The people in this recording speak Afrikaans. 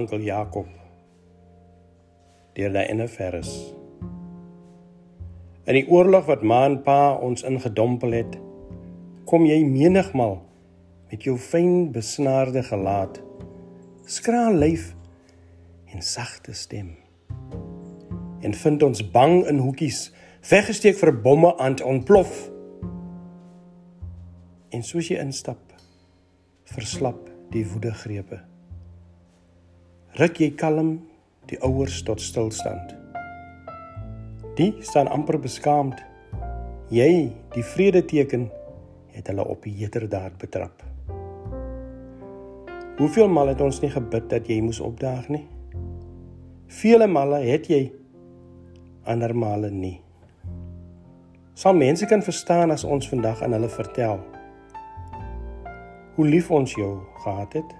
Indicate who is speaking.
Speaker 1: Ankel Jakob deur Diana Ferris. In die oorlog wat ma en pa ons ingedompel het, kom jy menigmal met jou fyn besnaarde gelaat, skraal lyf en sagte stem. En vind ons bang in hoekies, weggesteek vir bomme aan te ontplof. En soos jy instap, verslap die woedegrepe. Ruk jy kalm die ouers tot stilstand. Die staan amper beskaamd. Jy, die vrede teken, het hulle op die heterdaad betrap. Hoeveel mal het ons nie gebid dat jy moes opdaag nie? Vele male het jy ander male nie. Sal mense kan verstaan as ons vandag aan hulle vertel hoe lief ons jou gehad het?